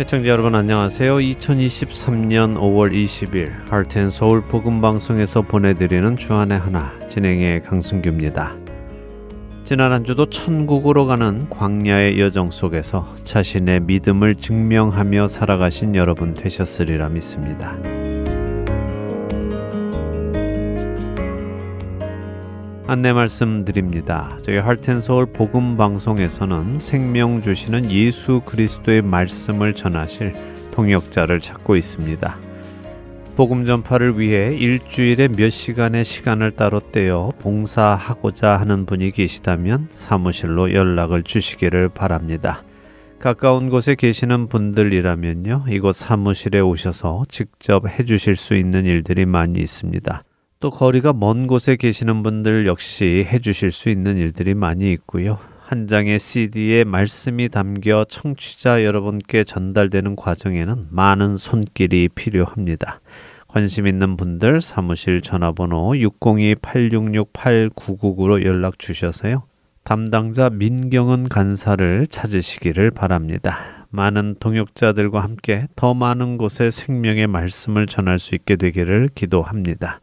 애청자 여러분 안녕하세요. 2023년 5월 20일 할텐 서울 복음 방송에서 보내드리는 주안의 하나 진행의 강승규입니다. 지난 한 주도 천국으로 가는 광야의 여정 속에서 자신의 믿음을 증명하며 살아가신 여러분 되셨으리라 믿습니다. 안내 말씀드립니다. 저희 할텐서울 복음 방송에서는 생명 주시는 예수 그리스도의 말씀을 전하실 통역자를 찾고 있습니다. 복음 전파를 위해 일주일에 몇 시간의 시간을 따로 떼어 봉사하고자 하는 분이 계시다면 사무실로 연락을 주시기를 바랍니다. 가까운 곳에 계시는 분들이라면요, 이곳 사무실에 오셔서 직접 해주실 수 있는 일들이 많이 있습니다. 또 거리가 먼 곳에 계시는 분들 역시 해주실 수 있는 일들이 많이 있고요. 한 장의 CD에 말씀이 담겨 청취자 여러분께 전달되는 과정에는 많은 손길이 필요합니다. 관심 있는 분들 사무실 전화번호 602-866-8999로 연락 주셔서요. 담당자 민경은 간사를 찾으시기를 바랍니다. 많은 동역자들과 함께 더 많은 곳에 생명의 말씀을 전할 수 있게 되기를 기도합니다.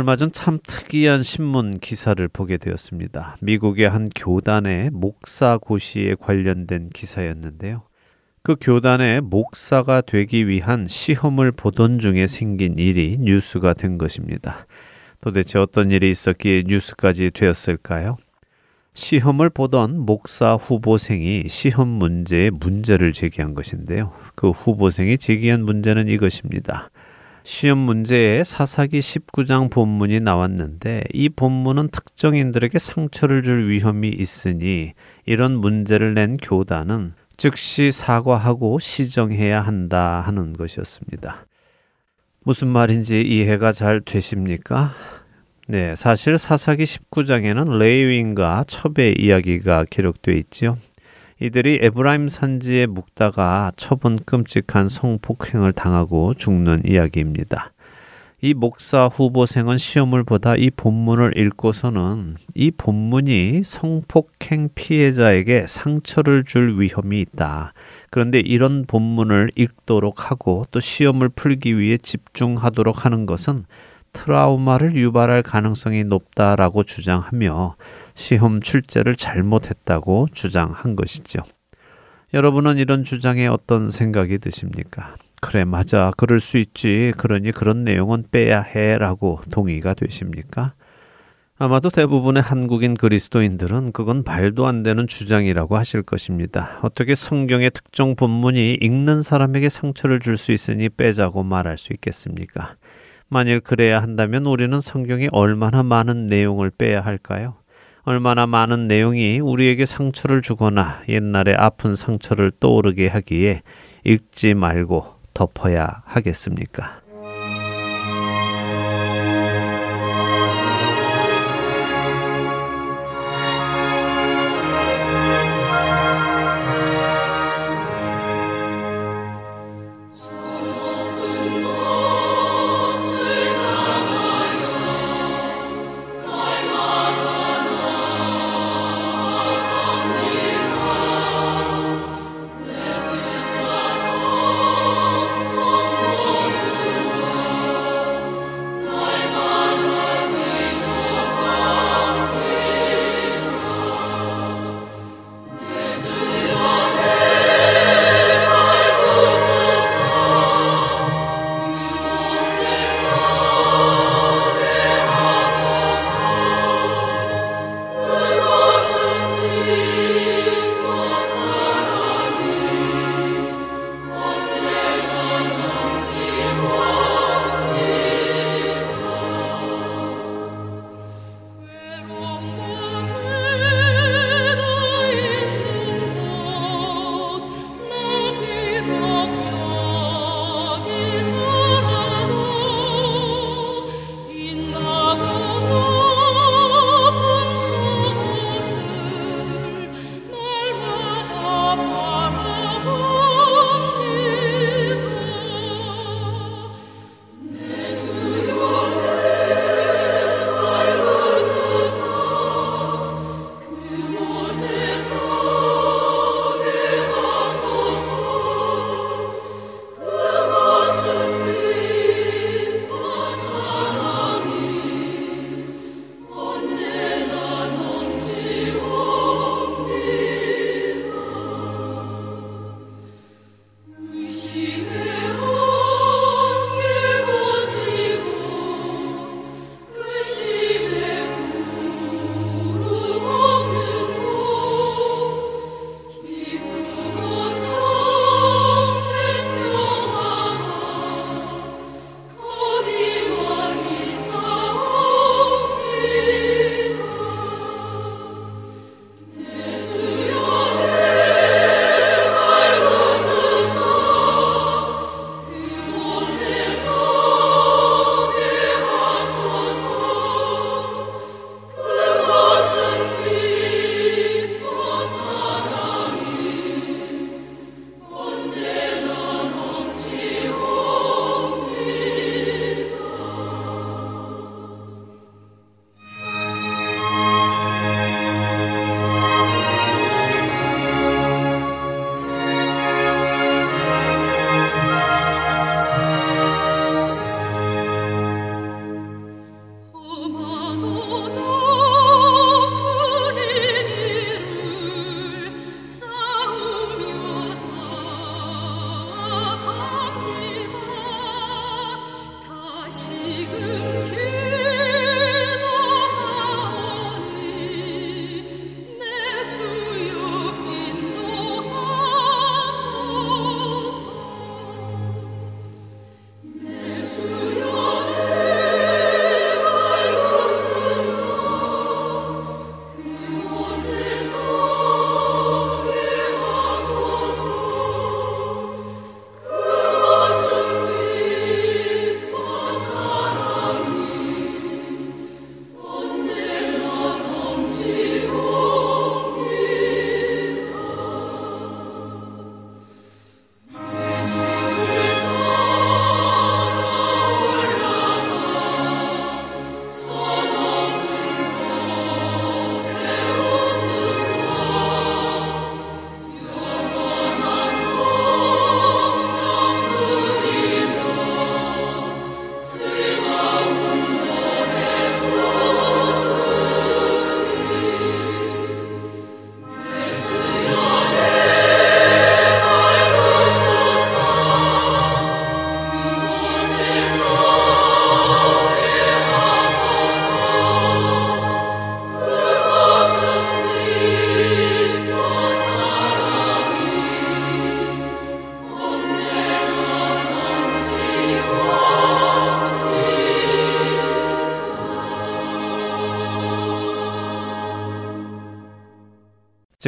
얼마 전 참 특이한 신문 기사를 보게 되었습니다. 미국의 한 교단의 목사 고시에 관련된 기사였는데요. 그 교단의 목사가 되기 위한 시험을 보던 중에 생긴 일이 뉴스가 된 것입니다. 도대체 어떤 일이 있었기에 뉴스까지 되었을까요? 시험을 보던 목사 후보생이 시험 문제에 문제를 제기한 것인데요. 그 후보생이 제기한 문제는 이것입니다. 시험 문제에 사사기 19장 본문이 나왔는데 이 본문은 특정인들에게 상처를 줄 위험이 있으니 이런 문제를 낸 교단은 즉시 사과하고 시정해야 한다 하는 것이었습니다. 무슨 말인지 이해가 잘 되십니까? 네, 사실 사사기 19장에는 레위인과 첩의 이야기가 기록되어 있지요. 이들이 에브라임 산지에 묵다가 처분 끔찍한 성폭행을 당하고 죽는 이야기입니다. 이 목사 후보생은 시험을 보다 이 본문을 읽고서는 이 본문이 성폭행 피해자에게 상처를 줄 위험이 있다. 그런데 이런 본문을 읽도록 하고 또 시험을 풀기 위해 집중하도록 하는 것은 트라우마를 유발할 가능성이 높다라고 주장하며 시험 출제를 잘못했다고 주장한 것이죠. 여러분은 이런 주장에 어떤 생각이 드십니까? 그래, 맞아. 그럴 수 있지. 그러니 그런 내용은 빼야 해. 라고 동의가 되십니까? 아마도 대부분의 한국인 그리스도인들은 그건 말도 안 되는 주장이라고 하실 것입니다. 어떻게 성경의 특정 본문이 읽는 사람에게 상처를 줄 수 있으니 빼자고 말할 수 있겠습니까? 만일 그래야 한다면 우리는 성경에 얼마나 많은 내용을 빼야 할까요? 얼마나 많은 내용이 우리에게 상처를 주거나 옛날의 아픈 상처를 떠오르게 하기에 읽지 말고 덮어야 하겠습니까?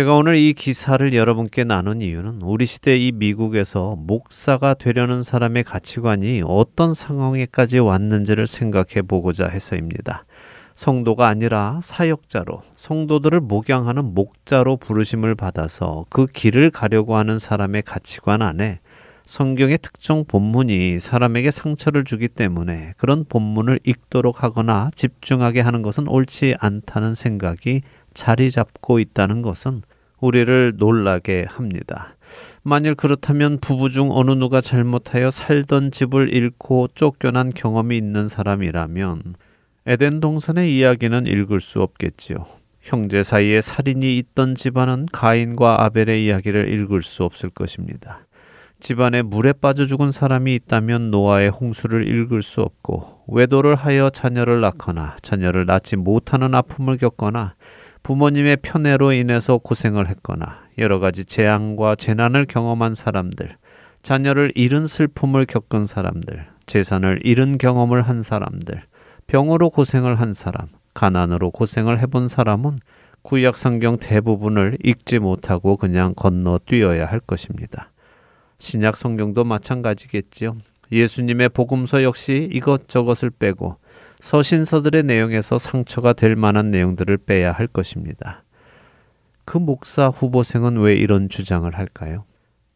제가 오늘 이 기사를 여러분께 나눈 이유는 우리 시대 이 미국에서 목사가 되려는 사람의 가치관이 어떤 상황에까지 왔는지를 생각해 보고자 해서입니다. 성도가 아니라 사역자로 성도들을 목양하는 목자로 부르심을 받아서 그 길을 가려고 하는 사람의 가치관 안에 성경의 특정 본문이 사람에게 상처를 주기 때문에 그런 본문을 읽도록 하거나 집중하게 하는 것은 옳지 않다는 생각이 자리 잡고 있다는 것은 우리를 놀라게 합니다. 만일 그렇다면 부부 중 어느 누가 잘못하여 살던 집을 잃고 쫓겨난 경험이 있는 사람이라면 에덴 동산의 이야기는 읽을 수 없겠지요. 형제 사이에 살인이 있던 집안은 가인과 아벨의 이야기를 읽을 수 없을 것입니다. 집안에 물에 빠져 죽은 사람이 있다면 노아의 홍수를 읽을 수 없고 외도를 하여 자녀를 낳거나 자녀를 낳지 못하는 아픔을 겪거나 부모님의 편애로 인해서 고생을 했거나 여러 가지 재앙과 재난을 경험한 사람들, 자녀를 잃은 슬픔을 겪은 사람들, 재산을 잃은 경험을 한 사람들, 병으로 고생을 한 사람, 가난으로 고생을 해본 사람은 구약 성경 대부분을 읽지 못하고 그냥 건너 뛰어야 할 것입니다. 신약 성경도 마찬가지겠지요. 예수님의 복음서 역시 이것저것을 빼고 서신서들의 내용에서 상처가 될 만한 내용들을 빼야 할 것입니다. 그 목사 후보생은 왜 이런 주장을 할까요?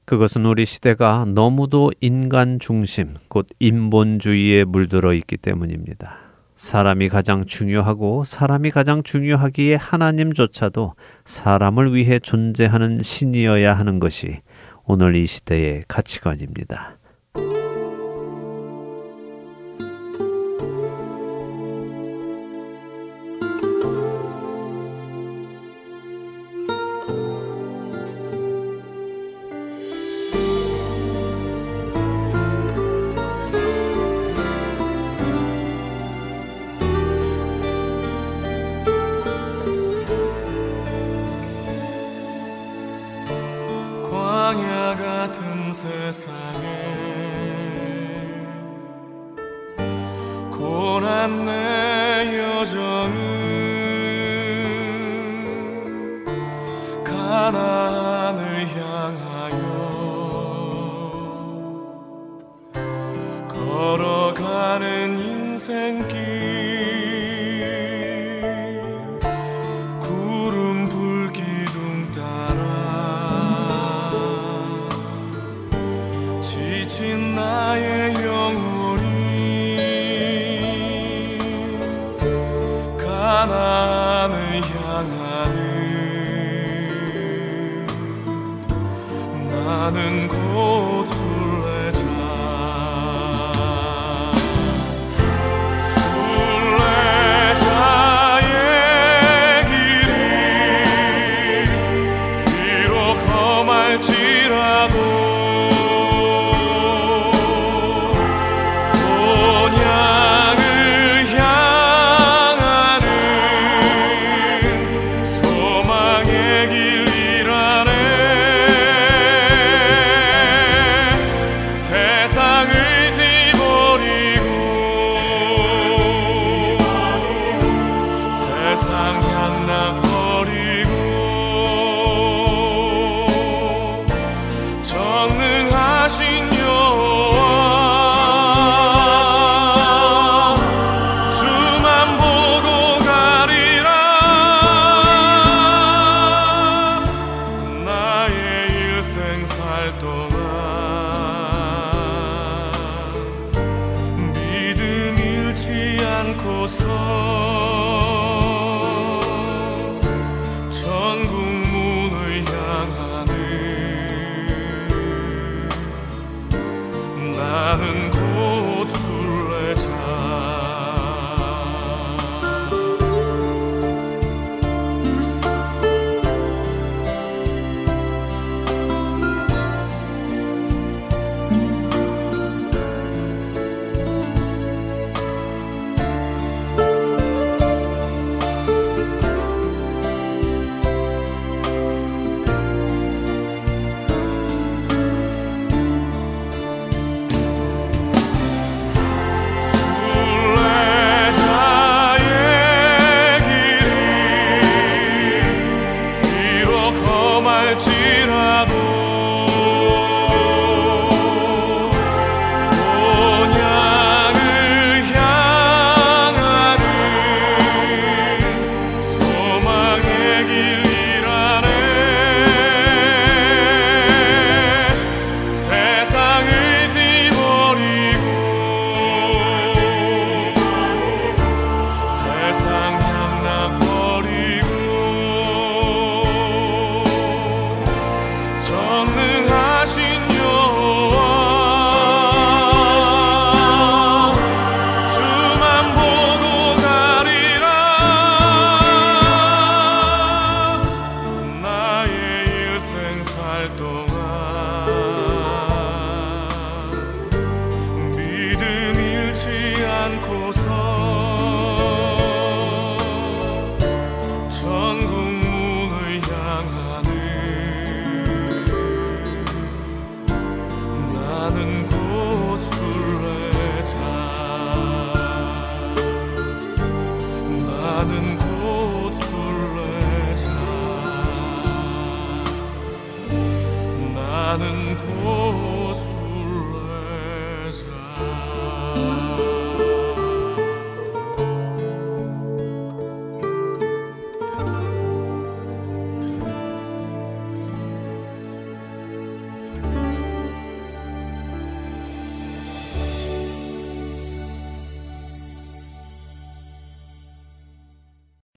그것은 우리 시대가 너무도 인간 중심, 곧 인본주의에 물들어 있기 때문입니다. 사람이 가장 중요하고 사람이 가장 중요하기에 하나님조차도 사람을 위해 존재하는 신이어야 하는 것이 오늘 이 시대의 가치관입니다.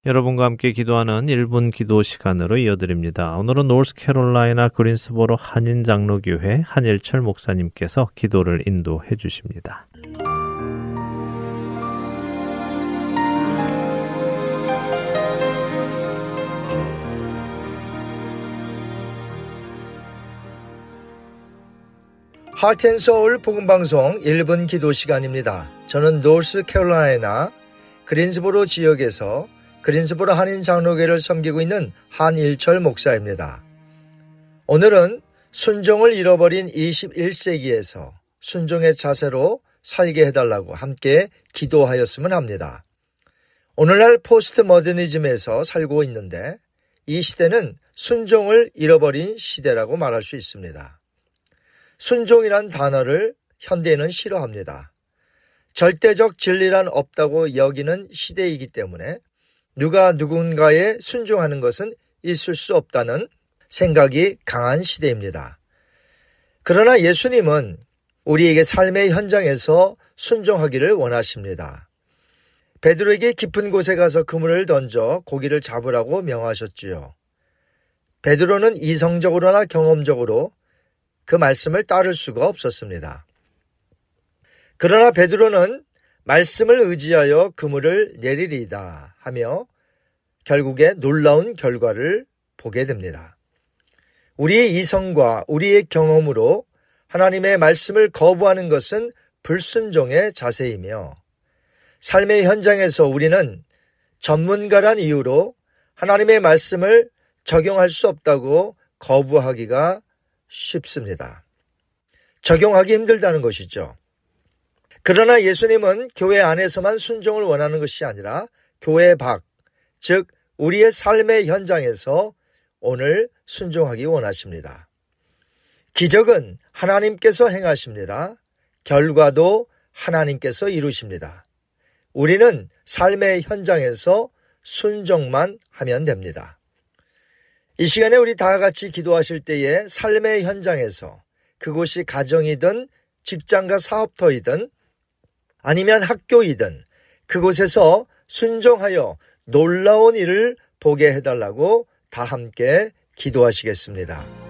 여러분과 함께 기도하는 1분 기도 시간으로 이어드립니다. 오늘은 노스캐롤라이나 그린스보로 한인 장로교회 한일철 목사님께서 기도를 인도해 주십니다. 하트앤서울 복음방송 1분 기도 시간입니다. 저는 노스캐롤라이나 그린스보로 지역에서 그린스보로 한인 장로교를 섬기고 있는 한일철 목사입니다. 오늘은 순종을 잃어버린 21세기에서 순종의 자세로 살게 해달라고 함께 기도하였으면 합니다. 오늘날 포스트 모더니즘에서 살고 있는데 이 시대는 순종을 잃어버린 시대라고 말할 수 있습니다. 순종이란 단어를 현대인은 싫어합니다. 절대적 진리란 없다고 여기는 시대이기 때문에 누가 누군가에 순종하는 것은 있을 수 없다는 생각이 강한 시대입니다. 그러나 예수님은 우리에게 삶의 현장에서 순종하기를 원하십니다. 베드로에게 깊은 곳에 가서 그물을 던져 고기를 잡으라고 명하셨지요. 베드로는 이성적으로나 경험적으로 그 말씀을 따를 수가 없었습니다. 그러나 베드로는 말씀을 의지하여 그물을 내리리다 하며 결국에 놀라운 결과를 보게 됩니다. 우리의 이성과 우리의 경험으로 하나님의 말씀을 거부하는 것은 불순종의 자세이며 삶의 현장에서 우리는 전문가란 이유로 하나님의 말씀을 적용할 수 없다고 거부하기가 쉽습니다. 적용하기 힘들다는 것이죠. 그러나 예수님은 교회 안에서만 순종을 원하는 것이 아니라 교회 밖, 즉 우리의 삶의 현장에서 오늘 순종하기 원하십니다. 기적은 하나님께서 행하십니다. 결과도 하나님께서 이루십니다. 우리는 삶의 현장에서 순종만 하면 됩니다. 이 시간에 우리 다 같이 기도하실 때에 삶의 현장에서 그곳이 가정이든 직장과 사업터이든 아니면 학교이든 그곳에서 순종하여 놀라운 일을 보게 해달라고 다 함께 기도하시겠습니다.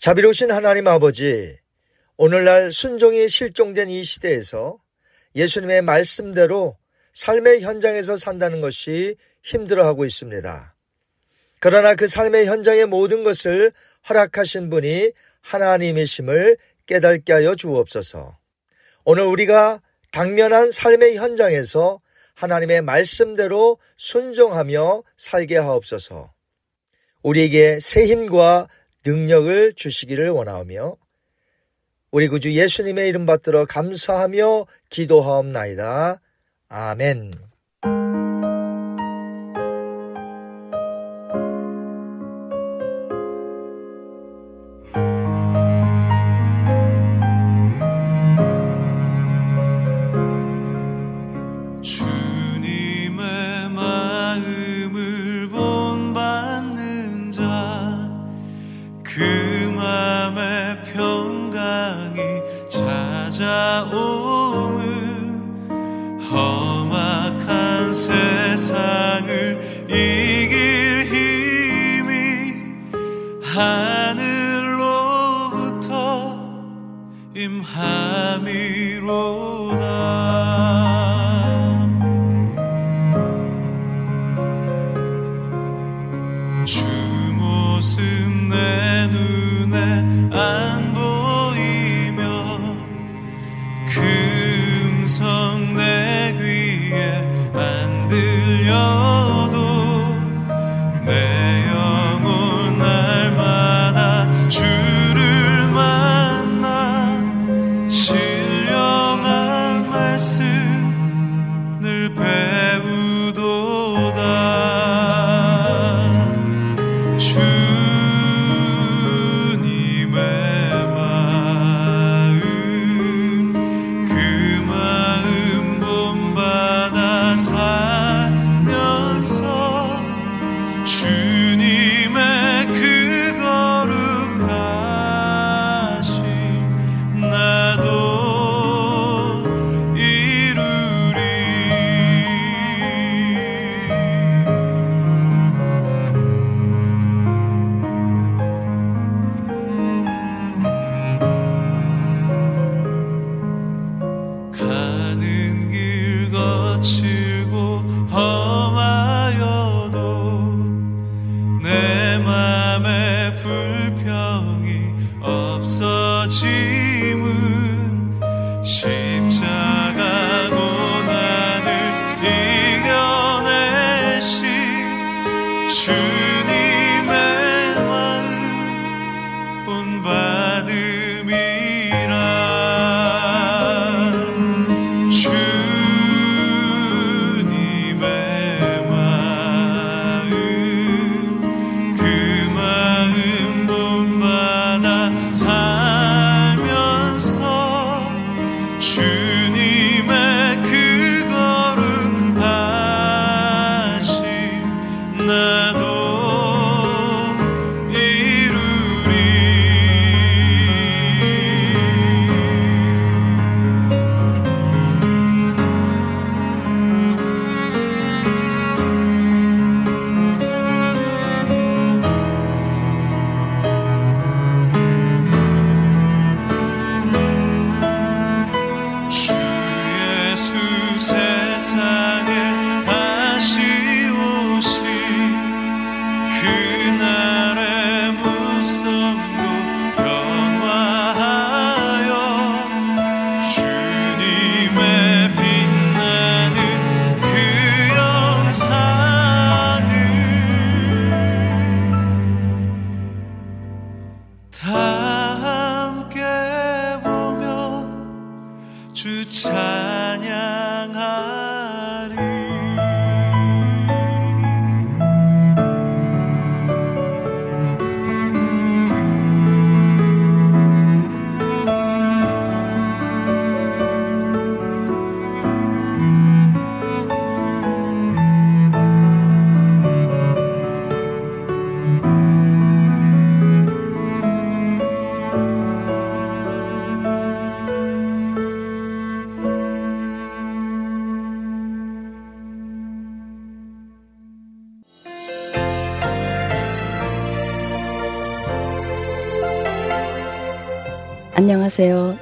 자비로우신 하나님 아버지, 오늘날 순종이 실종된 이 시대에서 예수님의 말씀대로 삶의 현장에서 산다는 것이 힘들어하고 있습니다. 그러나 그 삶의 현장의 모든 것을 허락하신 분이 하나님이심을 깨닫게 하여 주옵소서. 오늘 우리가 당면한 삶의 현장에서 하나님의 말씀대로 순종하며 살게 하옵소서. 우리에게 새 힘과 능력을 주시기를 원하오며 우리 구주 예수님의 이름 받들어 감사하며 기도하옵나이다. 아멘.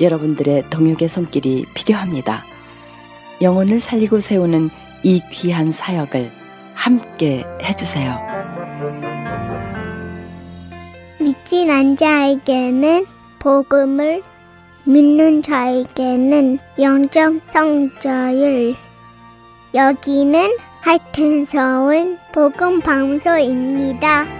여러분들의 동역의 손길이 필요합니다. 영혼을 살리고 세우는 이 귀한 사역을 함께 해주세요. 믿진 않은 자에게는 복음을 믿는 자에게는 영적 성자율 여기는 하여튼 서울 복음 방송입니다.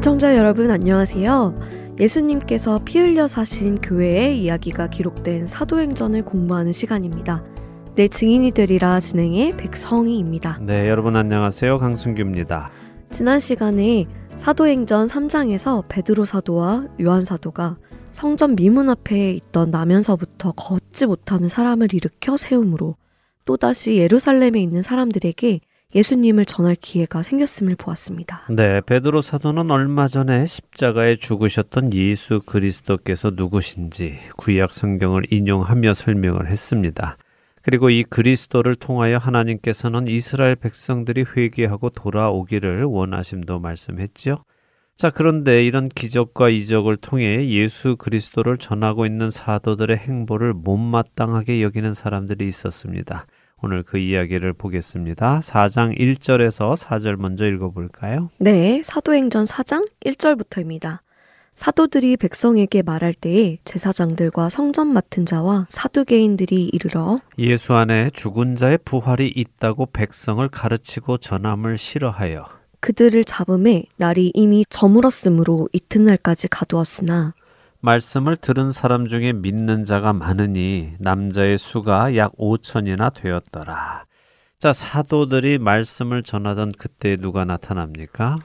애청자 여러분 안녕하세요. 예수님께서 피 흘려 사신 교회의 이야기가 기록된 사도행전을 공부하는 시간입니다. 내 증인이 되리라 진행의 백성희입니다. 네, 여러분 안녕하세요. 강순규입니다. 지난 시간에 사도행전 3장에서 베드로 사도와 요한 사도가 성전 미문 앞에 있던 나면서부터 걷지 못하는 사람을 일으켜 세움으로 또다시 예루살렘에 있는 사람들에게 예수님을 전할 기회가 생겼음을 보았습니다. 네, 베드로 사도는 얼마 전에 십자가에 죽으셨던 예수 그리스도께서 누구신지 구약 성경을 인용하며 설명을 했습니다. 그리고 이 그리스도를 통하여 하나님께서는 이스라엘 백성들이 회개하고 돌아오기를 원하심도 말씀했지요. 자, 그런데 이런 기적과 이적을 통해 예수 그리스도를 전하고 있는 사도들의 행보를 못마땅하게 여기는 사람들이 있었습니다. 오늘 그 이야기를 보겠습니다. 4장 1절에서 4절 먼저 읽어볼까요? 네, 사도행전 4장 1절부터입니다. 사도들이 백성에게 말할 때에 제사장들과 성전 맡은 자와 사두개인들이 이르러 예수 안에 죽은 자의 부활이 있다고 백성을 가르치고 전함을 싫어하여 그들을 잡음에 날이 이미 저물었으므로 이튿날까지 가두었으나 말씀을 들은 사람 중에 믿는 자가 많으니 남자의 수가 약 5천이나 되었더라. 자, 사도들이 말씀을 전하던 그때 누가 나타납니까?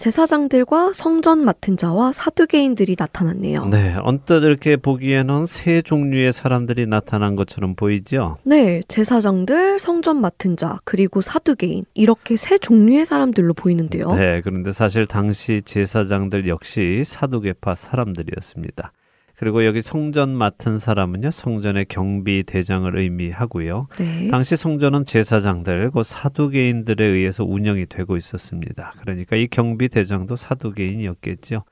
제사장들과 성전 맡은 자와 사두개인들이 나타났네요. 네, 언뜻 이렇게 보기에는 세 종류의 사람들이 나타난 것처럼 보이죠? 네, 제사장들, 성전 맡은 자, 그리고 사두개인 이렇게 세 종류의 사람들로 보이는데요. 네, 그런데 사실 당시 제사장들 역시 사두개파 사람들이었습니다. 그리고 여기 성전 맡은 사람은요, 성전의 경비 대장을 의미하고요. 네. 당시 성전은 제사장들, 그 사두개인들에 의해서 운영이 되고 있었습니다. 그러니까 이 경비 대장도 사두개인이었겠죠.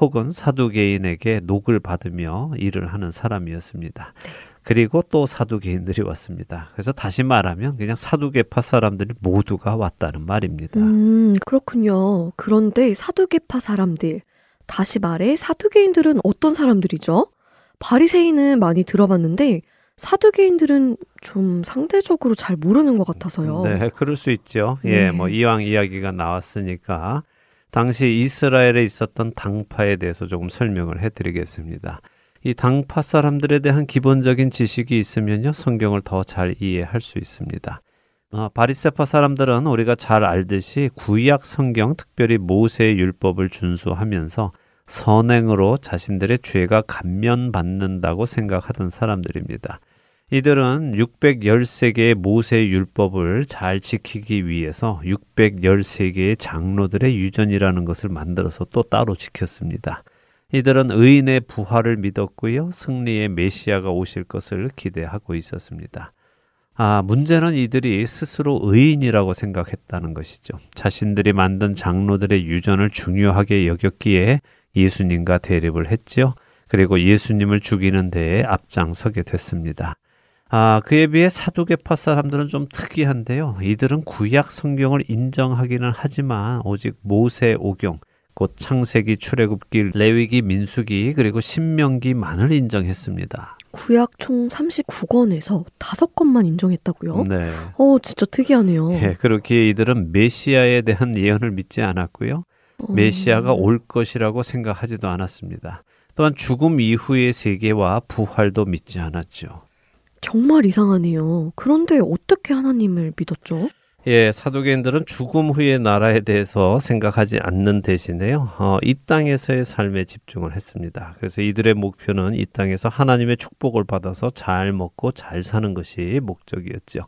혹은 사두개인에게 녹을 받으며 일을 하는 사람이었습니다. 그리고 또 사두개인들이 왔습니다. 그래서 다시 말하면 그냥 사두개파 사람들이 모두가 왔다는 말입니다. 음, 그렇군요. 그런데 사두개파 사람들, 다시 말해 사두개인들은 어떤 사람들이죠? 바리새인은 많이 들어봤는데 사두개인들은 좀 상대적으로 잘 모르는 것 같아서요. 네, 그럴 수 있죠. 예, 네. 뭐 이왕 이야기가 나왔으니까 당시 이스라엘에 있었던 당파에 대해서 조금 설명을 해드리겠습니다. 이 당파 사람들에 대한 기본적인 지식이 있으면요, 성경을 더 잘 이해할 수 있습니다. 어, 바리세파 사람들은 우리가 잘 알듯이 구약 성경, 특별히 모세의 율법을 준수하면서 선행으로 자신들의 죄가 감면받는다고 생각하던 사람들입니다. 이들은 613개의 모세 율법을 잘 지키기 위해서 613개의 장로들의 유전이라는 것을 만들어서 또 따로 지켰습니다. 이들은 의인의 부활을 믿었고요. 승리의 메시아가 오실 것을 기대하고 있었습니다. 아, 문제는 이들이 스스로 의인이라고 생각했다는 것이죠. 자신들이 만든 장로들의 유전을 중요하게 여겼기에 예수님과 대립을 했지요. 그리고 예수님을 죽이는 데에 앞장서게 됐습니다. 아, 그에 비해 사두개파 사람들은 좀 특이한데요. 이들은 구약 성경을 인정하기는 하지만 오직 모세 오경, 곧 창세기, 출애굽기, 레위기, 민수기 그리고 신명기만을 인정했습니다. 구약 총 39권에서 다섯 권만 인정했다고요? 네. 어, 진짜 특이하네요. 예, 그렇기에 이들은 메시아에 대한 예언을 믿지 않았고요. 어. 메시아가 올 것이라고 생각하지도 않았습니다. 또한 죽음 이후의 세계와 부활도 믿지 않았죠. 정말 이상하네요. 그런데 어떻게 하나님을 믿었죠? 예, 사도계인들은 죽음 후의 나라에 대해서 생각하지 않는 대신에요, 어, 이 땅에서의 삶에 집중을 했습니다. 그래서 이들의 목표는 이 땅에서 하나님의 축복을 받아서 잘 먹고 잘 사는 것이 목적이었죠.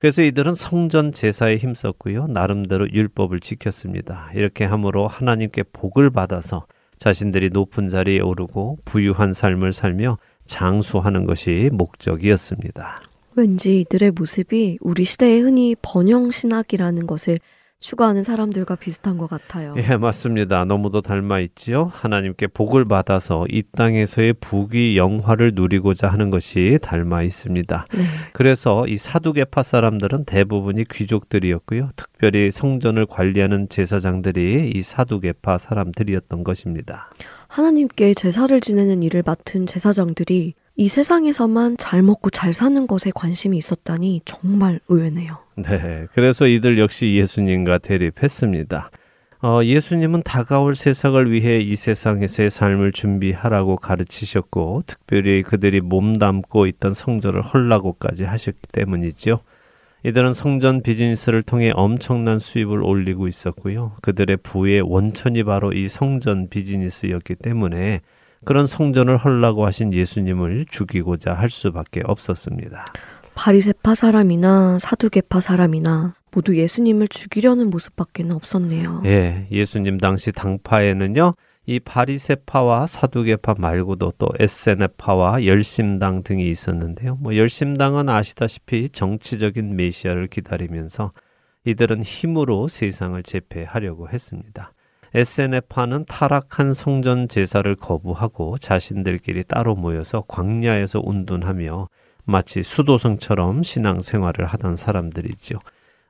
그래서 이들은 성전 제사에 힘썼고요, 나름대로 율법을 지켰습니다. 이렇게 함으로 하나님께 복을 받아서 자신들이 높은 자리에 오르고 부유한 삶을 살며 장수하는 것이 목적이었습니다. 왠지 이들의 모습이 우리 시대에 흔히 번영 신학이라는 것을 추구하는 사람들과 비슷한 것 같아요. 예, 맞습니다. 너무도 닮아 있지요. 하나님께 복을 받아서 이 땅에서의 부귀 영화를 누리고자 하는 것이 닮아 있습니다. 네. 그래서 이 사두개파 사람들은 대부분이 귀족들이었고요. 특별히 성전을 관리하는 제사장들이 이 사두개파 사람들이었던 것입니다. 하나님께 제사를 지내는 일을 맡은 제사장들이 이 세상에서만 잘 먹고 잘 사는 것에 관심이 있었다니 정말 의외네요. 네, 그래서 이들 역시 예수님과 대립했습니다. 어, 예수님은 다가올 세상을 위해 이 세상에서의 삶을 준비하라고 가르치셨고, 특별히 그들이 몸담고 있던 성전을 헐라고까지 하셨기 때문이죠. 이들은 성전 비즈니스를 통해 엄청난 수입을 올리고 있었고요. 그들의 부의 원천이 바로 이 성전 비즈니스였기 때문에 그런 성전을 헐라고 하신 예수님을 죽이고자 할 수밖에 없었습니다. 바리세파 사람이나 사두개파 사람이나 모두 예수님을 죽이려는 모습밖에는 없었네요. 예, 예수님 당시 당파에는요, 이 바리세파와 사두개파 말고도 또 에세네파와 열심당 등이 있었는데요. 뭐 열심당은 아시다시피 정치적인 메시아를 기다리면서 이들은 힘으로 세상을 제패하려고 했습니다. 에세네파는 타락한 성전 제사를 거부하고 자신들끼리 따로 모여서 광야에서 운둔하며 마치 수도성처럼 신앙생활을 하던 사람들이죠.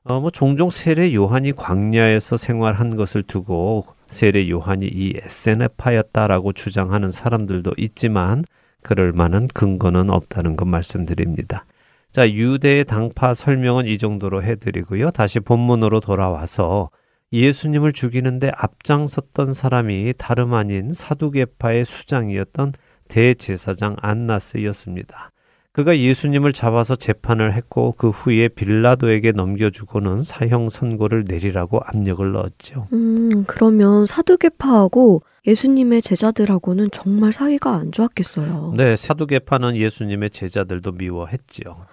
어, 뭐 종종 세례 요한이 광야에서 생활한 것을 두고 세례 요한이 이 에세네파였다라고 주장하는 사람들도 있지만 그럴 만한 근거는 없다는 것 말씀드립니다. 자, 유대의 당파 설명은 이 정도로 해드리고요. 다시 본문으로 돌아와서 예수님을 죽이는데 앞장섰던 사람이 다름 아닌 사두개파의 수장이었던 대제사장 안나스였습니다. 그가 예수님을 잡아서 재판을 했고 그 후에 빌라도에게 넘겨주고는 사형 선고를 내리라고 압력을 넣었죠. 음, 그러면 사두개파하고 예수님의 제자들하고는 정말 사이가 안 좋았겠어요. 네, 사두개파는 예수님의 제자들도 미워했지요.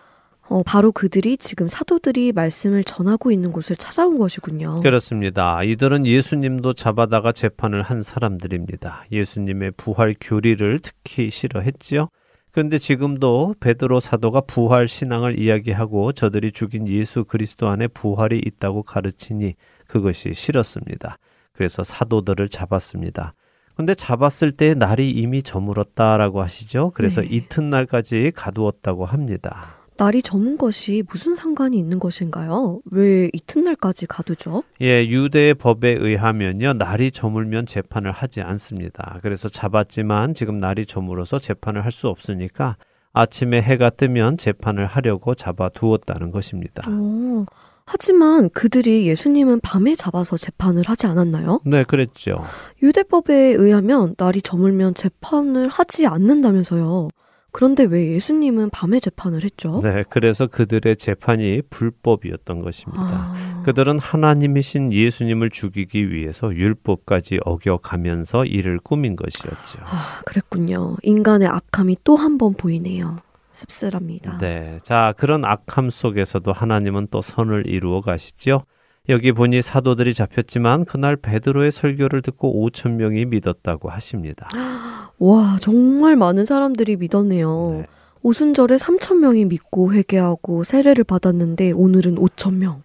어, 바로 그들이 지금 사도들이 말씀을 전하고 있는 곳을 찾아온 것이군요. 그렇습니다. 이들은 예수님도 잡아다가 재판을 한 사람들입니다. 예수님의 부활 교리를 특히 싫어했지요. 그런데 지금도 베드로 사도가 부활 신앙을 이야기하고 저들이 죽인 예수 그리스도 안에 부활이 있다고 가르치니 그것이 싫었습니다. 그래서 사도들을 잡았습니다. 근데 잡았을 때 날이 이미 저물었다라고 하시죠. 그래서 네. 이튿날까지 가두었다고 합니다. 날이 저문 것이 무슨 상관이 있는 것인가요? 왜 이튿날까지 가두죠? 예, 유대의 법에 의하면요, 날이 저물면 재판을 하지 않습니다. 그래서 잡았지만 지금 날이 저물어서 재판을 할 수 없으니까 아침에 해가 뜨면 재판을 하려고 잡아 두었다는 것입니다. 어, 하지만 그들이 예수님은 밤에 잡아서 재판을 하지 않았나요? 네, 그랬죠. 유대법에 의하면 날이 저물면 재판을 하지 않는다면서요. 그런데 왜 예수님은 밤에 재판을 했죠? 네, 그래서 그들의 재판이 불법이었던 것입니다. 아, 그들은 하나님이신 예수님을 죽이기 위해서 율법까지 어겨가면서 이를 꾸민 것이었죠. 아, 그랬군요. 인간의 악함이 또 한 번 보이네요. 씁쓸합니다. 네. 자, 그런 악함 속에서도 하나님은 또 선을 이루어 가시지요. 여기 보니 사도들이 잡혔지만 그날 베드로의 설교를 듣고 5천 명이 믿었다고 하십니다. 와, 정말 많은 사람들이 믿었네요. 네. 오순절에 3천 명이 믿고 회개하고 세례를 받았는데 오늘은 5천 명.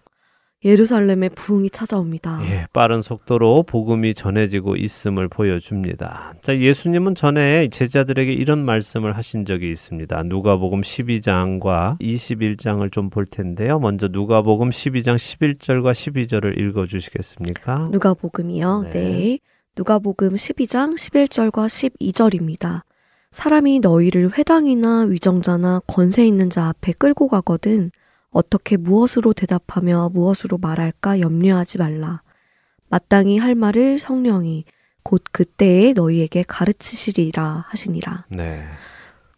예루살렘에 부흥이 찾아옵니다. 예, 빠른 속도로 복음이 전해지고 있음을 보여줍니다. 자, 예수님은 전에 제자들에게 이런 말씀을 하신 적이 있습니다. 누가복음 12장과 21장을 좀 볼 텐데요. 먼저 누가복음 12장 11절과 12절을 읽어 주시겠습니까? 누가복음이요. 네. 네. 누가복음 12장 11절과 12절입니다. 사람이 너희를 회당이나 위정자나 권세 있는 자 앞에 끌고 가거든 어떻게 무엇으로 대답하며 무엇으로 말할까 염려하지 말라. 마땅히 할 말을 성령이 곧 그때에 너희에게 가르치시리라 하시니라. 네.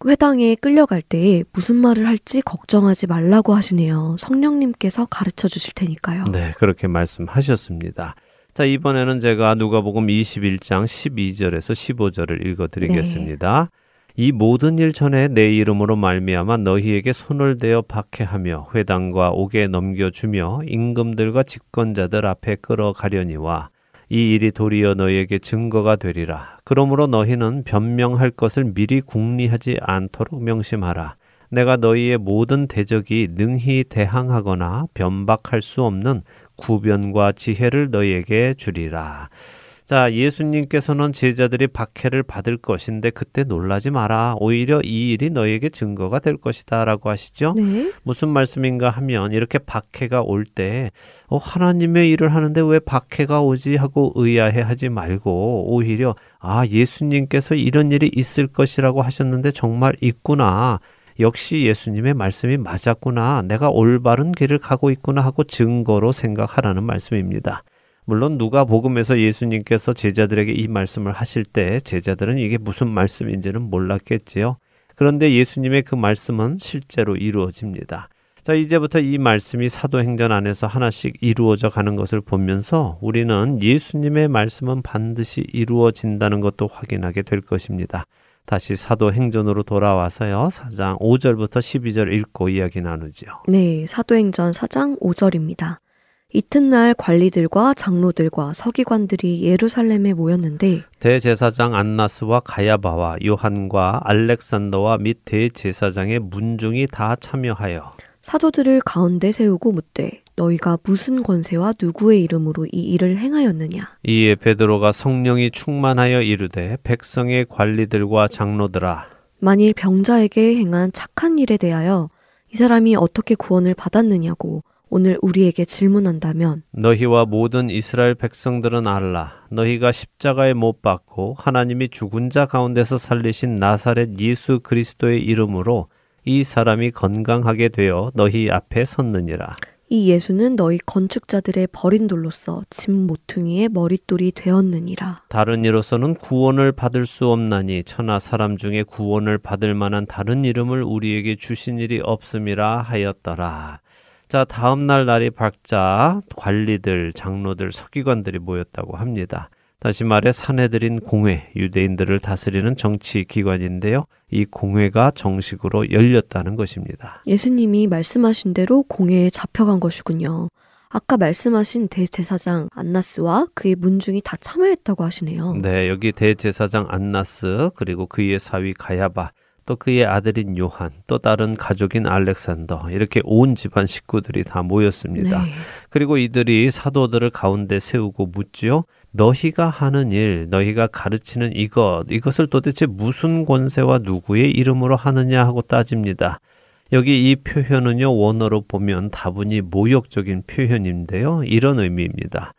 회당에 끌려갈 때 무슨 말을 할지 걱정하지 말라고 하시네요. 성령님께서 가르쳐 주실 테니까요. 네, 그렇게 말씀하셨습니다. 자, 이번에는 제가 누가복음 21장 12절에서 15절을 읽어 드리겠습니다. 이 모든 일 전에 내 이름으로 말미암아 너희에게 손을 대어 박해하며 회당과 옥에 넘겨 주며 임금들과 집권자들 앞에 끌어가려니와 이 일이 도리어 너희에게 증거가 되리라. 그러므로 너희는 변명할 것을 미리 궁리하지 않도록 명심하라. 내가 너희의 모든 대적이 능히 대항하거나 변박할 수 없는 구변과 지혜를 너희에게 주리라. 자, 예수님께서는 제자들이 박해를 받을 것인데 그때 놀라지 마라. 오히려 이 일이 너희에게 증거가 될 것이다. 라고 하시죠? 네. 무슨 말씀인가 하면 이렇게 박해가 올 때, 어, 하나님의 일을 하는데 왜 박해가 오지 하고 의아해 하지 말고 오히려, 아, 예수님께서 이런 일이 있을 것이라고 하셨는데 정말 있구나. 역시 예수님의 말씀이 맞았구나. 내가 올바른 길을 가고 있구나 하고 증거로 생각하라는 말씀입니다. 물론 누가 복음에서 예수님께서 제자들에게 이 말씀을 하실 때 제자들은 이게 무슨 말씀인지는 몰랐겠지요. 그런데 예수님의 그 말씀은 실제로 이루어집니다. 자, 이제부터 이 말씀이 사도행전 안에서 하나씩 이루어져 가는 것을 보면서 우리는 예수님의 말씀은 반드시 이루어진다는 것도 확인하게 될 것입니다. 다시 사도행전으로 돌아와서요. 4장 5절부터 12절 읽고 이야기 나누죠. 네, 사도행전 4장 5절입니다. 이튿날 관리들과 장로들과 서기관들이 예루살렘에 모였는데 대제사장 안나스와 가야바와 요한과 알렉산더와 및 대제사장의 문중이 다 참여하여 사도들을 가운데 세우고 묻되 너희가 무슨 권세와 누구의 이름으로 이 일을 행하였느냐? 이에 베드로가 성령이 충만하여 이르되 백성의 관리들과 장로들아 만일 병자에게 행한 착한 일에 대하여 이 사람이 어떻게 구원을 받았느냐고 오늘 우리에게 질문한다면 너희와 모든 이스라엘 백성들은 알라. 너희가 십자가에 못 박고 하나님이 죽은 자 가운데서 살리신 나사렛 예수 그리스도의 이름으로 이 사람이 건강하게 되어 너희 앞에 섰느니라 이 예수는 너희 건축자들의 버린 돌로서 집 모퉁이의 머릿돌이 되었느니라. 다른 이로서는 구원을 받을 수 없나니 천하 사람 중에 구원을 받을 만한 다른 이름을 우리에게 주신 일이 없음이라 하였더라. 자, 다음 날 날이 밝자 관리들, 장로들, 서기관들이 모였다고 합니다. 다시 말해 사내들인 공회, 유대인들을 다스리는 정치 기관인데요. 이 공회가 정식으로 열렸다는 것입니다. 예수님이 말씀하신 대로 공회에 잡혀간 것이군요. 아까 말씀하신 대제사장 안나스와 그의 문중이 다 참여했다고 하시네요. 네, 여기 대제사장 안나스 그리고 그의 사위 가야바 또 그의 아들인 요한, 또 다른 가족인 알렉산더, 이렇게 온 집안 식구들이 다 모였습니다. 네. 그리고 이들이 사도들을 가운데 세우고 묻지요. 너희가 하는 일, 너희가 가르치는 이것, 이것을 도대체 무슨 권세와 누구의 이름으로 하느냐 하고 따집니다. 여기 이 표현은요, 원어로 보면 다분히 모욕적인 표현인데요. 이런 의미입니다.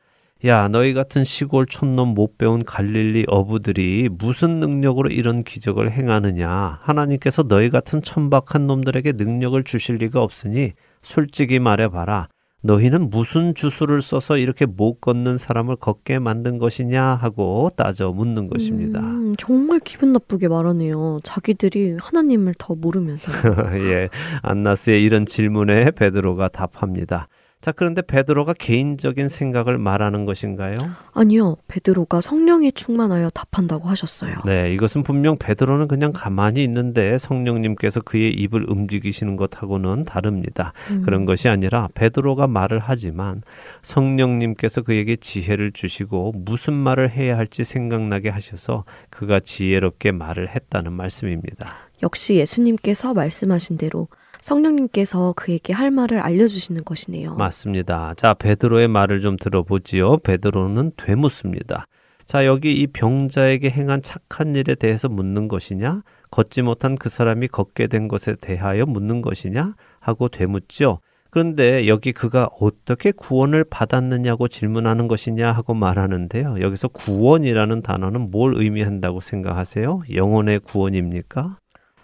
야, 너희 같은 시골 촌놈 못 배운 갈릴리 어부들이 무슨 능력으로 이런 기적을 행하느냐? 하나님께서 너희 같은 천박한 놈들에게 능력을 주실 리가 없으니 솔직히 말해봐라. 너희는 무슨 주술을 써서 이렇게 못 걷는 사람을 걷게 만든 것이냐 하고 따져 묻는 것입니다. 음, 정말 기분 나쁘게 말하네요. 자기들이 하나님을 더 모르면서. 예, 안나스의 이런 질문에 베드로가 답합니다. 자, 그런데 베드로가 개인적인 생각을 말하는 것인가요? 아니요, 베드로가 성령에 충만하여 답한다고 하셨어요. 네, 이것은 분명 베드로는 그냥 가만히 있는데 성령님께서 그의 입을 움직이시는 것하고는 다릅니다. 음. 그런 것이 아니라 베드로가 말을 하지만 성령님께서 그에게 지혜를 주시고 무슨 말을 해야 할지 생각나게 하셔서 그가 지혜롭게 말을 했다는 말씀입니다. 역시 예수님께서 말씀하신 대로 성령님께서 그에게 할 말을 알려주시는 것이네요. 맞습니다. 자, 베드로의 말을 좀 들어보지요. 베드로는 되묻습니다. 자, 여기 이 병자에게 행한 착한 일에 대해서 묻는 것이냐? 걷지 못한 그 사람이 걷게 된 것에 대하여 묻는 것이냐? 하고 되묻죠. 그런데 여기 그가 어떻게 구원을 받았느냐고 질문하는 것이냐 하고 말하는데요. 여기서 구원이라는 단어는 뭘 의미한다고 생각하세요? 영혼의 구원입니까?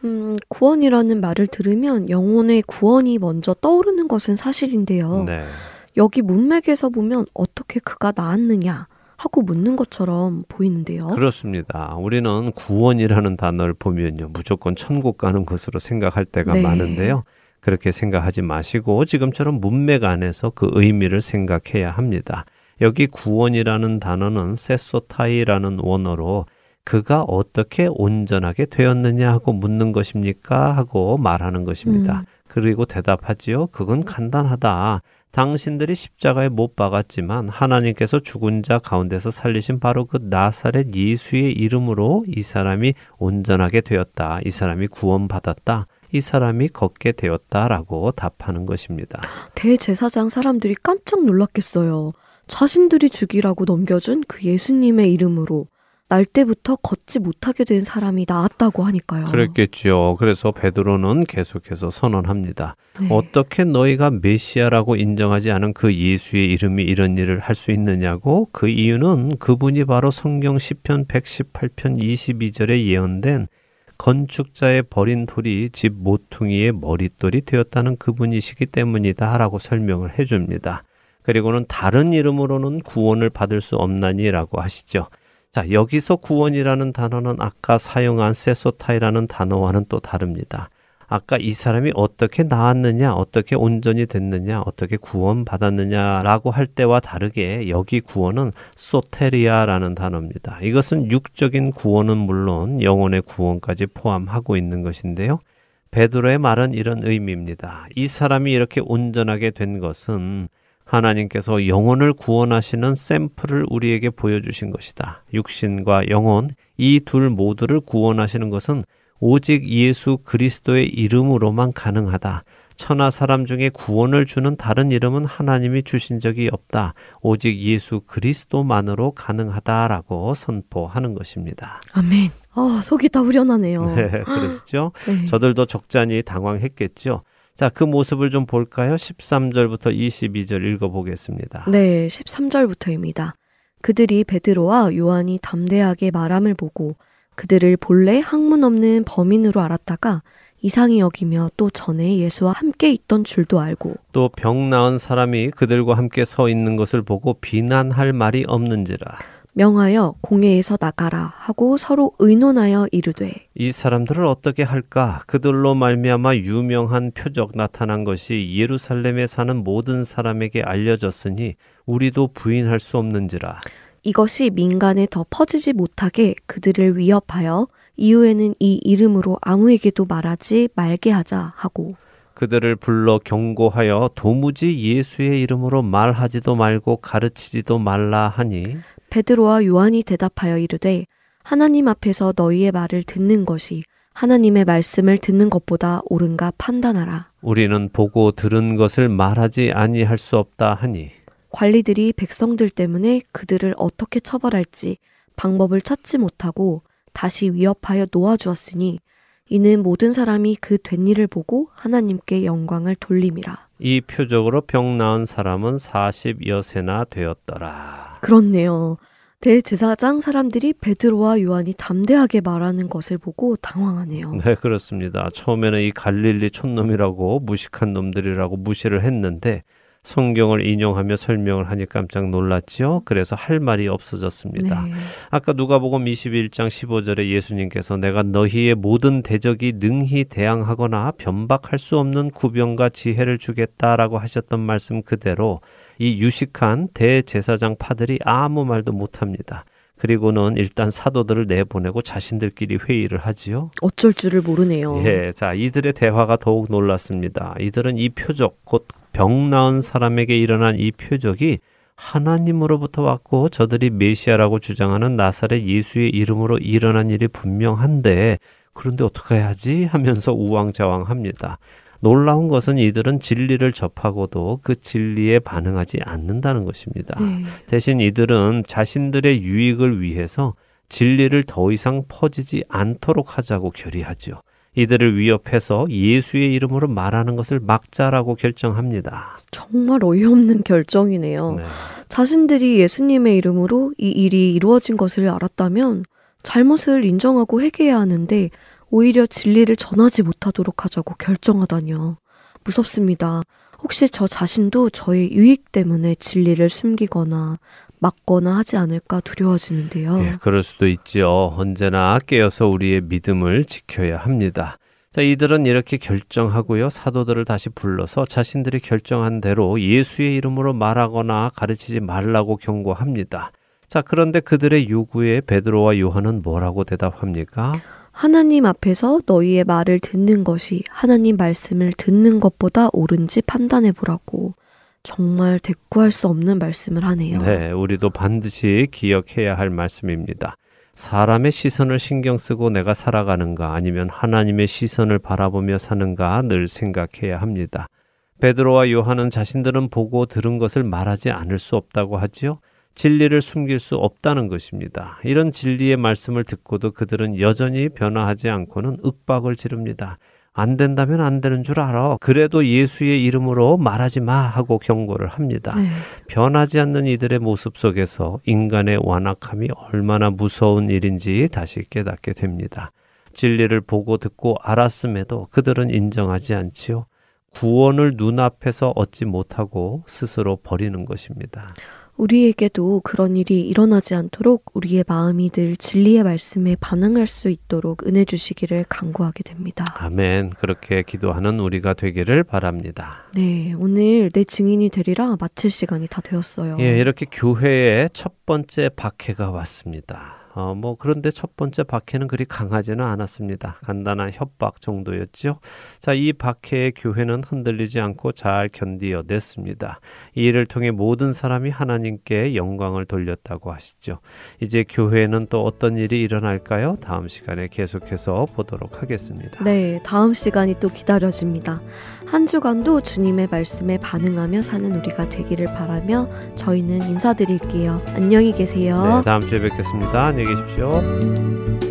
음, 구원이라는 말을 들으면 영혼의 구원이 먼저 떠오르는 것은 사실인데요. 네. 여기 문맥에서 보면 어떻게 그가 나았느냐 하고 묻는 것처럼 보이는데요. 그렇습니다. 우리는 구원이라는 단어를 보면요. 무조건 천국 가는 것으로 생각할 때가 네. 많은데요. 그렇게 생각하지 마시고 지금처럼 문맥 안에서 그 의미를 생각해야 합니다. 여기 구원이라는 단어는 세소타이라는 원어로 그가 어떻게 온전하게 되었느냐 하고 묻는 것입니까? 하고 말하는 것입니다. 음. 그리고 대답하지요. 그건 간단하다. 당신들이 십자가에 못 박았지만 하나님께서 죽은 자 가운데서 살리신 바로 그 나사렛 예수의 이름으로 이 사람이 온전하게 되었다. 이 사람이 구원받았다. 이 사람이 걷게 되었다라고 답하는 것입니다. 대제사장 사람들이 깜짝 놀랐겠어요. 자신들이 죽이라고 넘겨준 그 예수님의 이름으로 날 때부터 걷지 못하게 된 사람이 나았다고 하니까요. 그랬겠죠. 그래서 베드로는 계속해서 선언합니다. 네. 어떻게 너희가 메시아라고 인정하지 않은 그 예수의 이름이 이런 일을 할 수 있느냐고? 그 이유는 그분이 바로 성경 10편 118편 22절에 예언된 건축자의 버린 돌이 집 모퉁이의 머릿돌이 되었다는 그분이시기 때문이다 라고 설명을 해줍니다. 그리고는 다른 이름으로는 구원을 받을 수 없나니라고 하시죠. 자, 여기서 구원이라는 단어는 아까 사용한 세소타이라는 단어와는 또 다릅니다. 아까 이 사람이 어떻게 나았느냐, 어떻게 온전히 됐느냐, 어떻게 구원받았느냐라고 할 때와 다르게 여기 구원은 소테리아라는 단어입니다. 이것은 육적인 구원은 물론 영혼의 구원까지 포함하고 있는 것인데요. 베드로의 말은 이런 의미입니다. 이 사람이 이렇게 온전하게 된 것은 하나님께서 영혼을 구원하시는 샘플을 우리에게 보여주신 것이다. 육신과 영혼, 이 둘 모두를 구원하시는 것은 오직 예수 그리스도의 이름으로만 가능하다. 천하 사람 중에 구원을 주는 다른 이름은 하나님이 주신 적이 없다. 오직 예수 그리스도만으로 가능하다라고 선포하는 것입니다. 아멘. 아, 속이 다 후련하네요. 네, 그러시죠? 네. 저들도 적잖이 당황했겠죠. 자, 그 모습을 좀 볼까요? 13절부터 22절 읽어보겠습니다. 네, 13절부터입니다. 그들이 베드로와 요한이 담대하게 말함을 보고 그들을 본래 학문 없는 범인으로 알았다가 이상히 여기며 또 전에 예수와 함께 있던 줄도 알고 또 병 나은 사람이 그들과 함께 서 있는 것을 보고 비난할 말이 없는지라. 명하여 공회에서 나가라 하고 서로 의논하여 이르되 이 사람들을 어떻게 할까? 그들로 말미암아 유명한 표적 나타난 것이 예루살렘에 사는 모든 사람에게 알려졌으니 우리도 부인할 수 없는지라. 이것이 민간에 더 퍼지지 못하게 그들을 위협하여 이후에는 이 이름으로 아무에게도 말하지 말게 하자 하고 그들을 불러 경고하여 도무지 예수의 이름으로 말하지도 말고 가르치지도 말라 하니 베드로와 요한이 대답하여 이르되 하나님 앞에서 너희의 말을 듣는 것이 하나님의 말씀을 듣는 것보다 옳은가 판단하라. 우리는 보고 들은 것을 말하지 아니할 수 없다 하니 관리들이 백성들 때문에 그들을 어떻게 처벌할지 방법을 찾지 못하고 다시 위협하여 놓아주었으니 이는 모든 사람이 그 된 일을 보고 하나님께 영광을 돌림이라. 이 표적으로 병 나은 사람은 40여세나 되었더라. 그렇네요. 대제사장 사람들이 베드로와 요한이 담대하게 말하는 것을 보고 당황하네요. 네, 그렇습니다. 처음에는 이 갈릴리 촌놈이라고 무식한 놈들이라고 무시를 했는데 성경을 인용하며 설명을 하니 깜짝 놀랐지요. 그래서 할 말이 없어졌습니다. 네. 아까 누가복음 21장 15절에 예수님께서 내가 너희의 모든 대적이 능히 대항하거나 변박할 수 없는 구병과 지혜를 주겠다라고 하셨던 말씀 그대로 이 유식한 대제사장 파들이 아무 말도 못합니다. 그리고는 일단 사도들을 내보내고 자신들끼리 회의를 하지요. 어쩔 줄을 모르네요. 예, 자 이들의 대화가 더욱 놀랐습니다. 이들은 이 표적 곧 병 나은 사람에게 일어난 이 표적이 하나님으로부터 왔고 저들이 메시아라고 주장하는 나사렛 예수의 이름으로 일어난 일이 분명한데 그런데 어떻게 해야지 하면서 우왕좌왕합니다. 놀라운 것은 이들은 진리를 접하고도 그 진리에 반응하지 않는다는 것입니다. 네. 대신 이들은 자신들의 유익을 위해서 진리를 더 이상 퍼지지 않도록 하자고 결의하죠. 이들을 위협해서 예수의 이름으로 말하는 것을 막자라고 결정합니다. 정말 어이없는 결정이네요. 네. 자신들이 예수님의 이름으로 이 일이 이루어진 것을 알았다면 잘못을 인정하고 회개해야 하는데 오히려 진리를 전하지 못하도록 하자고 결정하다뇨. 무섭습니다. 혹시 저 자신도 저의 유익 때문에 진리를 숨기거나 막거나 하지 않을까 두려워지는데요. 예, 그럴 수도 있죠. 언제나 깨어서 우리의 믿음을 지켜야 합니다. 자, 이들은 이렇게 결정하고요. 사도들을 다시 불러서 자신들이 결정한 대로 예수의 이름으로 말하거나 가르치지 말라고 경고합니다. 자, 그런데 그들의 요구에 베드로와 요한은 뭐라고 대답합니까? 하나님 앞에서 너희의 말을 듣는 것이 하나님 말씀을 듣는 것보다 옳은지 판단해 보라고. 정말 대꾸할 수 없는 말씀을 하네요. 네, 우리도 반드시 기억해야 할 말씀입니다. 사람의 시선을 신경 쓰고 내가 살아가는가 아니면 하나님의 시선을 바라보며 사는가 늘 생각해야 합니다. 베드로와 요한은 자신들은 보고 들은 것을 말하지 않을 수 없다고 하지요. 진리를 숨길 수 없다는 것입니다. 이런 진리의 말씀을 듣고도 그들은 여전히 변화하지 않고는 윽박을 지릅니다. 안 된다면 안 되는 줄 알아. 그래도 예수의 이름으로 말하지 마 하고 경고를 합니다. 네. 변하지 않는 이들의 모습 속에서 인간의 완악함이 얼마나 무서운 일인지 다시 깨닫게 됩니다. 진리를 보고 듣고 알았음에도 그들은 인정하지 않지요. 구원을 눈앞에서 얻지 못하고 스스로 버리는 것입니다. 우리에게도 그런 일이 일어나지 않도록 우리의 마음이 늘 진리의 말씀에 반응할 수 있도록 은혜 주시기를 간구하게 됩니다. 아멘. 그렇게 기도하는 우리가 되기를 바랍니다. 네, 오늘 내 증인이 되리라 마칠 시간이 다 되었어요. 예, 이렇게 교회에 첫 번째 박해가 왔습니다. 어, 뭐 그런데 첫 번째 박해는 그리 강하지는 않았습니다. 간단한 협박 정도였죠. 자, 이 박해에 교회는 흔들리지 않고 잘 견디어냈습니다. 이 일을 통해 모든 사람이 하나님께 영광을 돌렸다고 하시죠. 이제 교회에는 또 어떤 일이 일어날까요? 다음 시간에 계속해서 보도록 하겠습니다. 네, 다음 시간이 또 기다려집니다. 한 주간도 주님의 말씀에 반응하며 사는 우리가 되기를 바라며 저희는 인사드릴게요. 안녕히 계세요. 네, 다음 주에 뵙겠습니다. 안녕히 계십시오.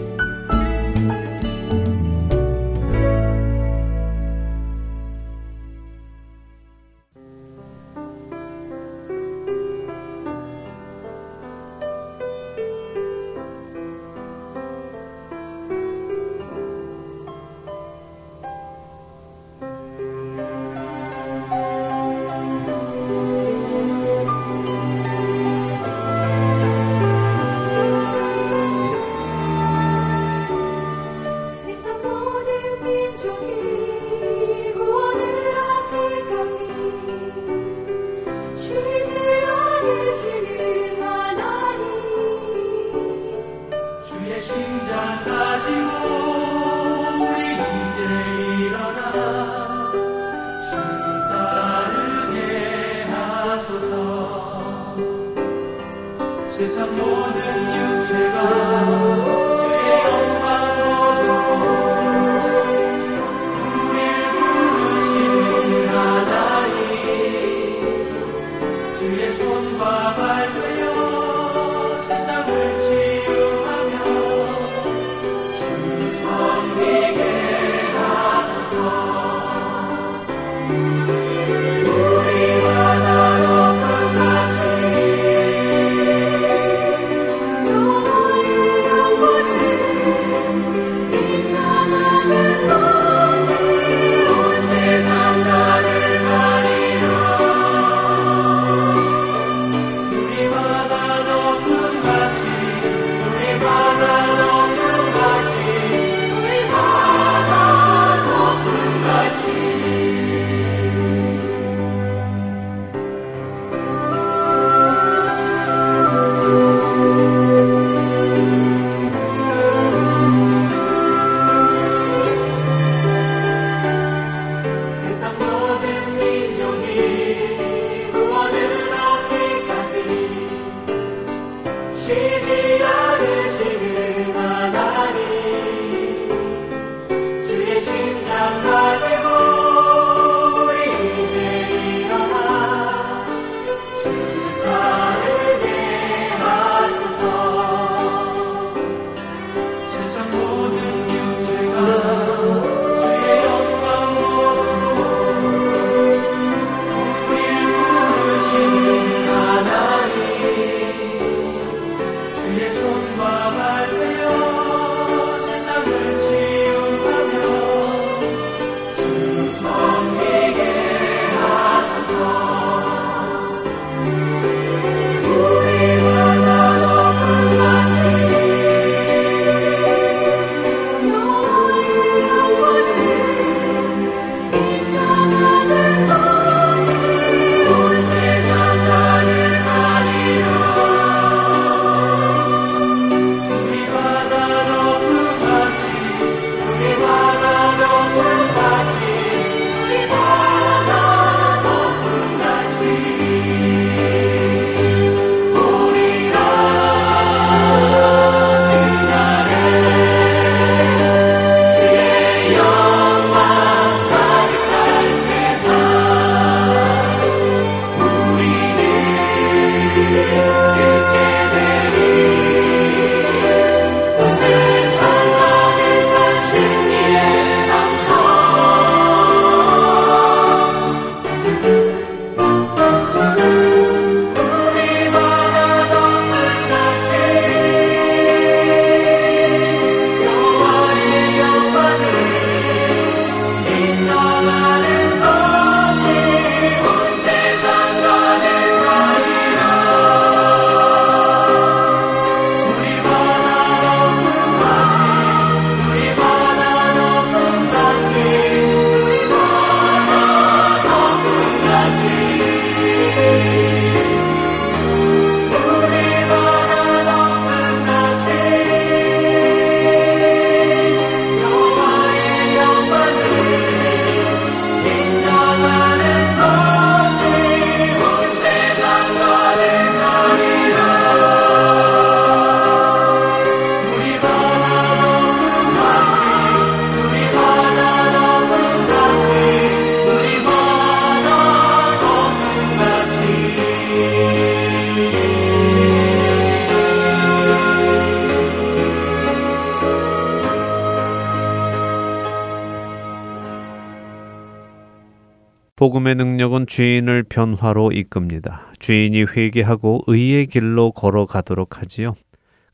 복음의 능력은 주인을 변화로 이끕니다. 주인이 회개하고 의의 길로 걸어가도록 하지요.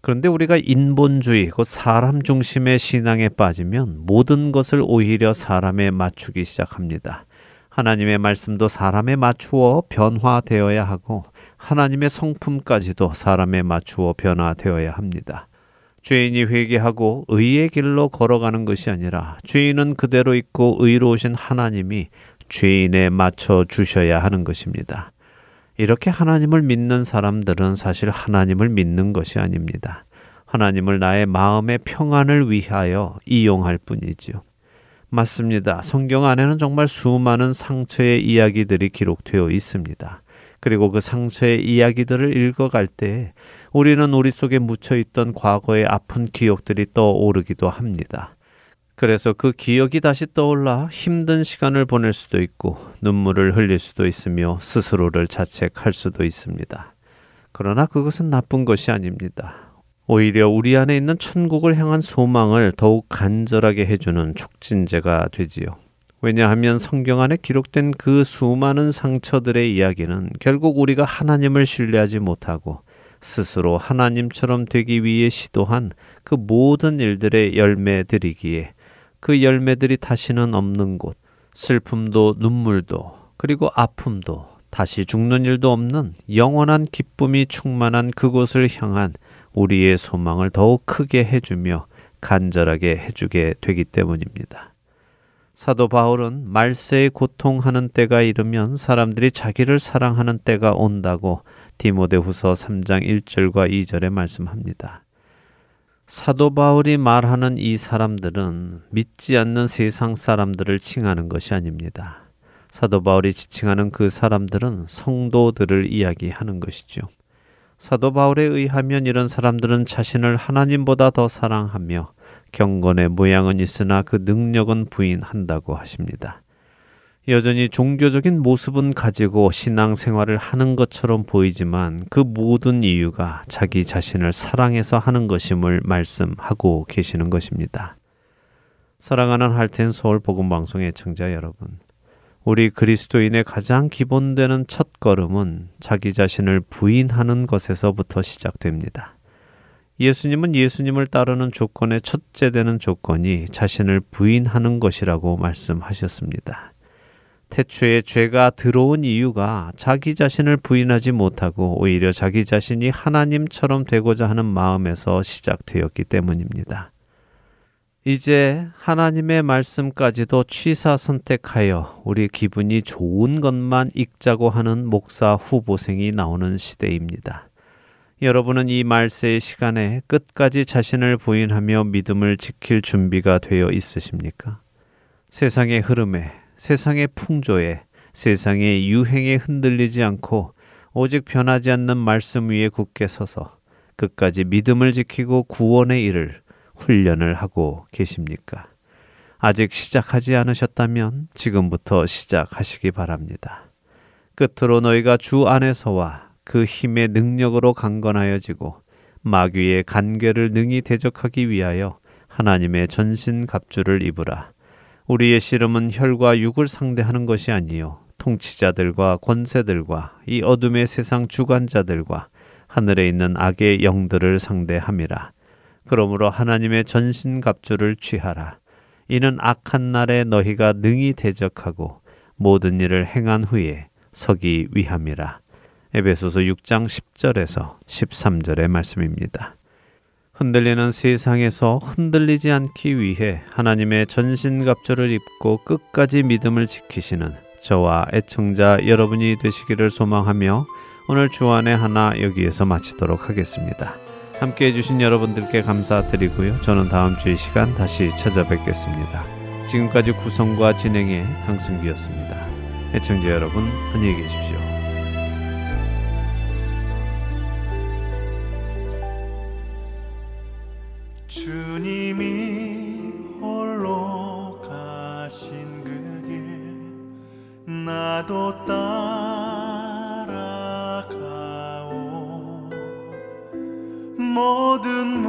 그런데 우리가 인본주의, 곧 사람 중심의 신앙에 빠지면 모든 것을 오히려 사람에 맞추기 시작합니다. 하나님의 말씀도 사람에 맞추어 변화되어야 하고 하나님의 성품까지도 사람에 맞추어 변화되어야 합니다. 죄인이 회개하고 의의 길로 걸어가는 것이 아니라 죄인은 그대로 있고 의로우신 하나님이 죄인에 맞춰 주셔야 하는 것입니다. 이렇게 하나님을 믿는 사람들은 사실 하나님을 믿는 것이 아닙니다. 하나님을 나의 마음의 평안을 위하여 이용할 뿐이지요. 맞습니다. 성경 안에는 정말 수많은 상처의 이야기들이 기록되어 있습니다. 그리고 그 상처의 이야기들을 읽어갈 때 우리는 우리 속에 묻혀 있던 과거의 아픈 기억들이 떠오르기도 합니다. 그래서 그 기억이 다시 떠올라 힘든 시간을 보낼 수도 있고 눈물을 흘릴 수도 있으며 스스로를 자책할 수도 있습니다. 그러나 그것은 나쁜 것이 아닙니다. 오히려 우리 안에 있는 천국을 향한 소망을 더욱 간절하게 해주는 촉진제가 되지요. 왜냐하면 성경 안에 기록된 그 수많은 상처들의 이야기는 결국 우리가 하나님을 신뢰하지 못하고 스스로 하나님처럼 되기 위해 시도한 그 모든 일들의 열매들이기에 그 열매들이 다시는 없는 곳, 슬픔도 눈물도 그리고 아픔도 다시 죽는 일도 없는 영원한 기쁨이 충만한 그곳을 향한 우리의 소망을 더욱 크게 해주며 간절하게 해주게 되기 때문입니다. 사도 바울은 말세에 고통하는 때가 이르면 사람들이 자기를 사랑하는 때가 온다고 디모데후서 3장 1절과 2절에 말씀합니다. 사도 바울이 말하는 이 사람들은 믿지 않는 세상 사람들을 칭하는 것이 아닙니다. 사도 바울이 지칭하는 그 사람들은 성도들을 이야기하는 것이죠. 사도 바울에 의하면 이런 사람들은 자신을 하나님보다 더 사랑하며 경건의 모양은 있으나 그 능력은 부인한다고 하십니다. 여전히 종교적인 모습은 가지고 신앙생활을 하는 것처럼 보이지만 그 모든 이유가 자기 자신을 사랑해서 하는 것임을 말씀하고 계시는 것입니다. 사랑하는 할텐 서울 복음 방송의 청자 여러분. 우리 그리스도인의 가장 기본되는 첫 걸음은 자기 자신을 부인하는 것에서부터 시작됩니다. 예수님은 예수님을 따르는 조건의 첫째 되는 조건이 자신을 부인하는 것이라고 말씀하셨습니다. 태초에 죄가 들어온 이유가 자기 자신을 부인하지 못하고 오히려 자기 자신이 하나님처럼 되고자 하는 마음에서 시작되었기 때문입니다. 이제 하나님의 말씀까지도 취사 선택하여 우리 기분이 좋은 것만 읽자고 하는 목사 후보생이 나오는 시대입니다. 여러분은 이 말세의 시간에 끝까지 자신을 부인하며 믿음을 지킬 준비가 되어 있으십니까? 세상의 흐름에, 세상의 풍조에, 세상의 유행에 흔들리지 않고 오직 변하지 않는 말씀 위에 굳게 서서 끝까지 믿음을 지키고 구원의 일을 훈련을 하고 계십니까? 아직 시작하지 않으셨다면 지금부터 시작하시기 바랍니다. 끝으로 너희가 주 안에서와 그 힘의 능력으로 강건하여지고 마귀의 간계를 능히 대적하기 위하여 하나님의 전신 갑주를 입으라. 우리의 씨름은 혈과 육을 상대하는 것이 아니요 통치자들과 권세들과 이 어둠의 세상 주관자들과 하늘에 있는 악의 영들을 상대함이라. 그러므로 하나님의 전신 갑주를 취하라. 이는 악한 날에 너희가 능히 대적하고 모든 일을 행한 후에 서기 위함이라. 에베소서 6장 10절에서 13절의 말씀입니다. 흔들리는 세상에서 흔들리지 않기 위해 하나님의 전신갑주를 입고 끝까지 믿음을 지키시는 저와 애청자 여러분이 되시기를 소망하며 오늘 주안의 하나 여기에서 마치도록 하겠습니다. 함께 해주신 여러분들께 감사드리고요. 저는 다음 주 이 시간 다시 찾아뵙겠습니다. 지금까지 구성과 진행의 강승기였습니다. 애청자 여러분, 안녕히 계십시오. 주님이 홀로 가신 그 길 나도 따라가오. 모든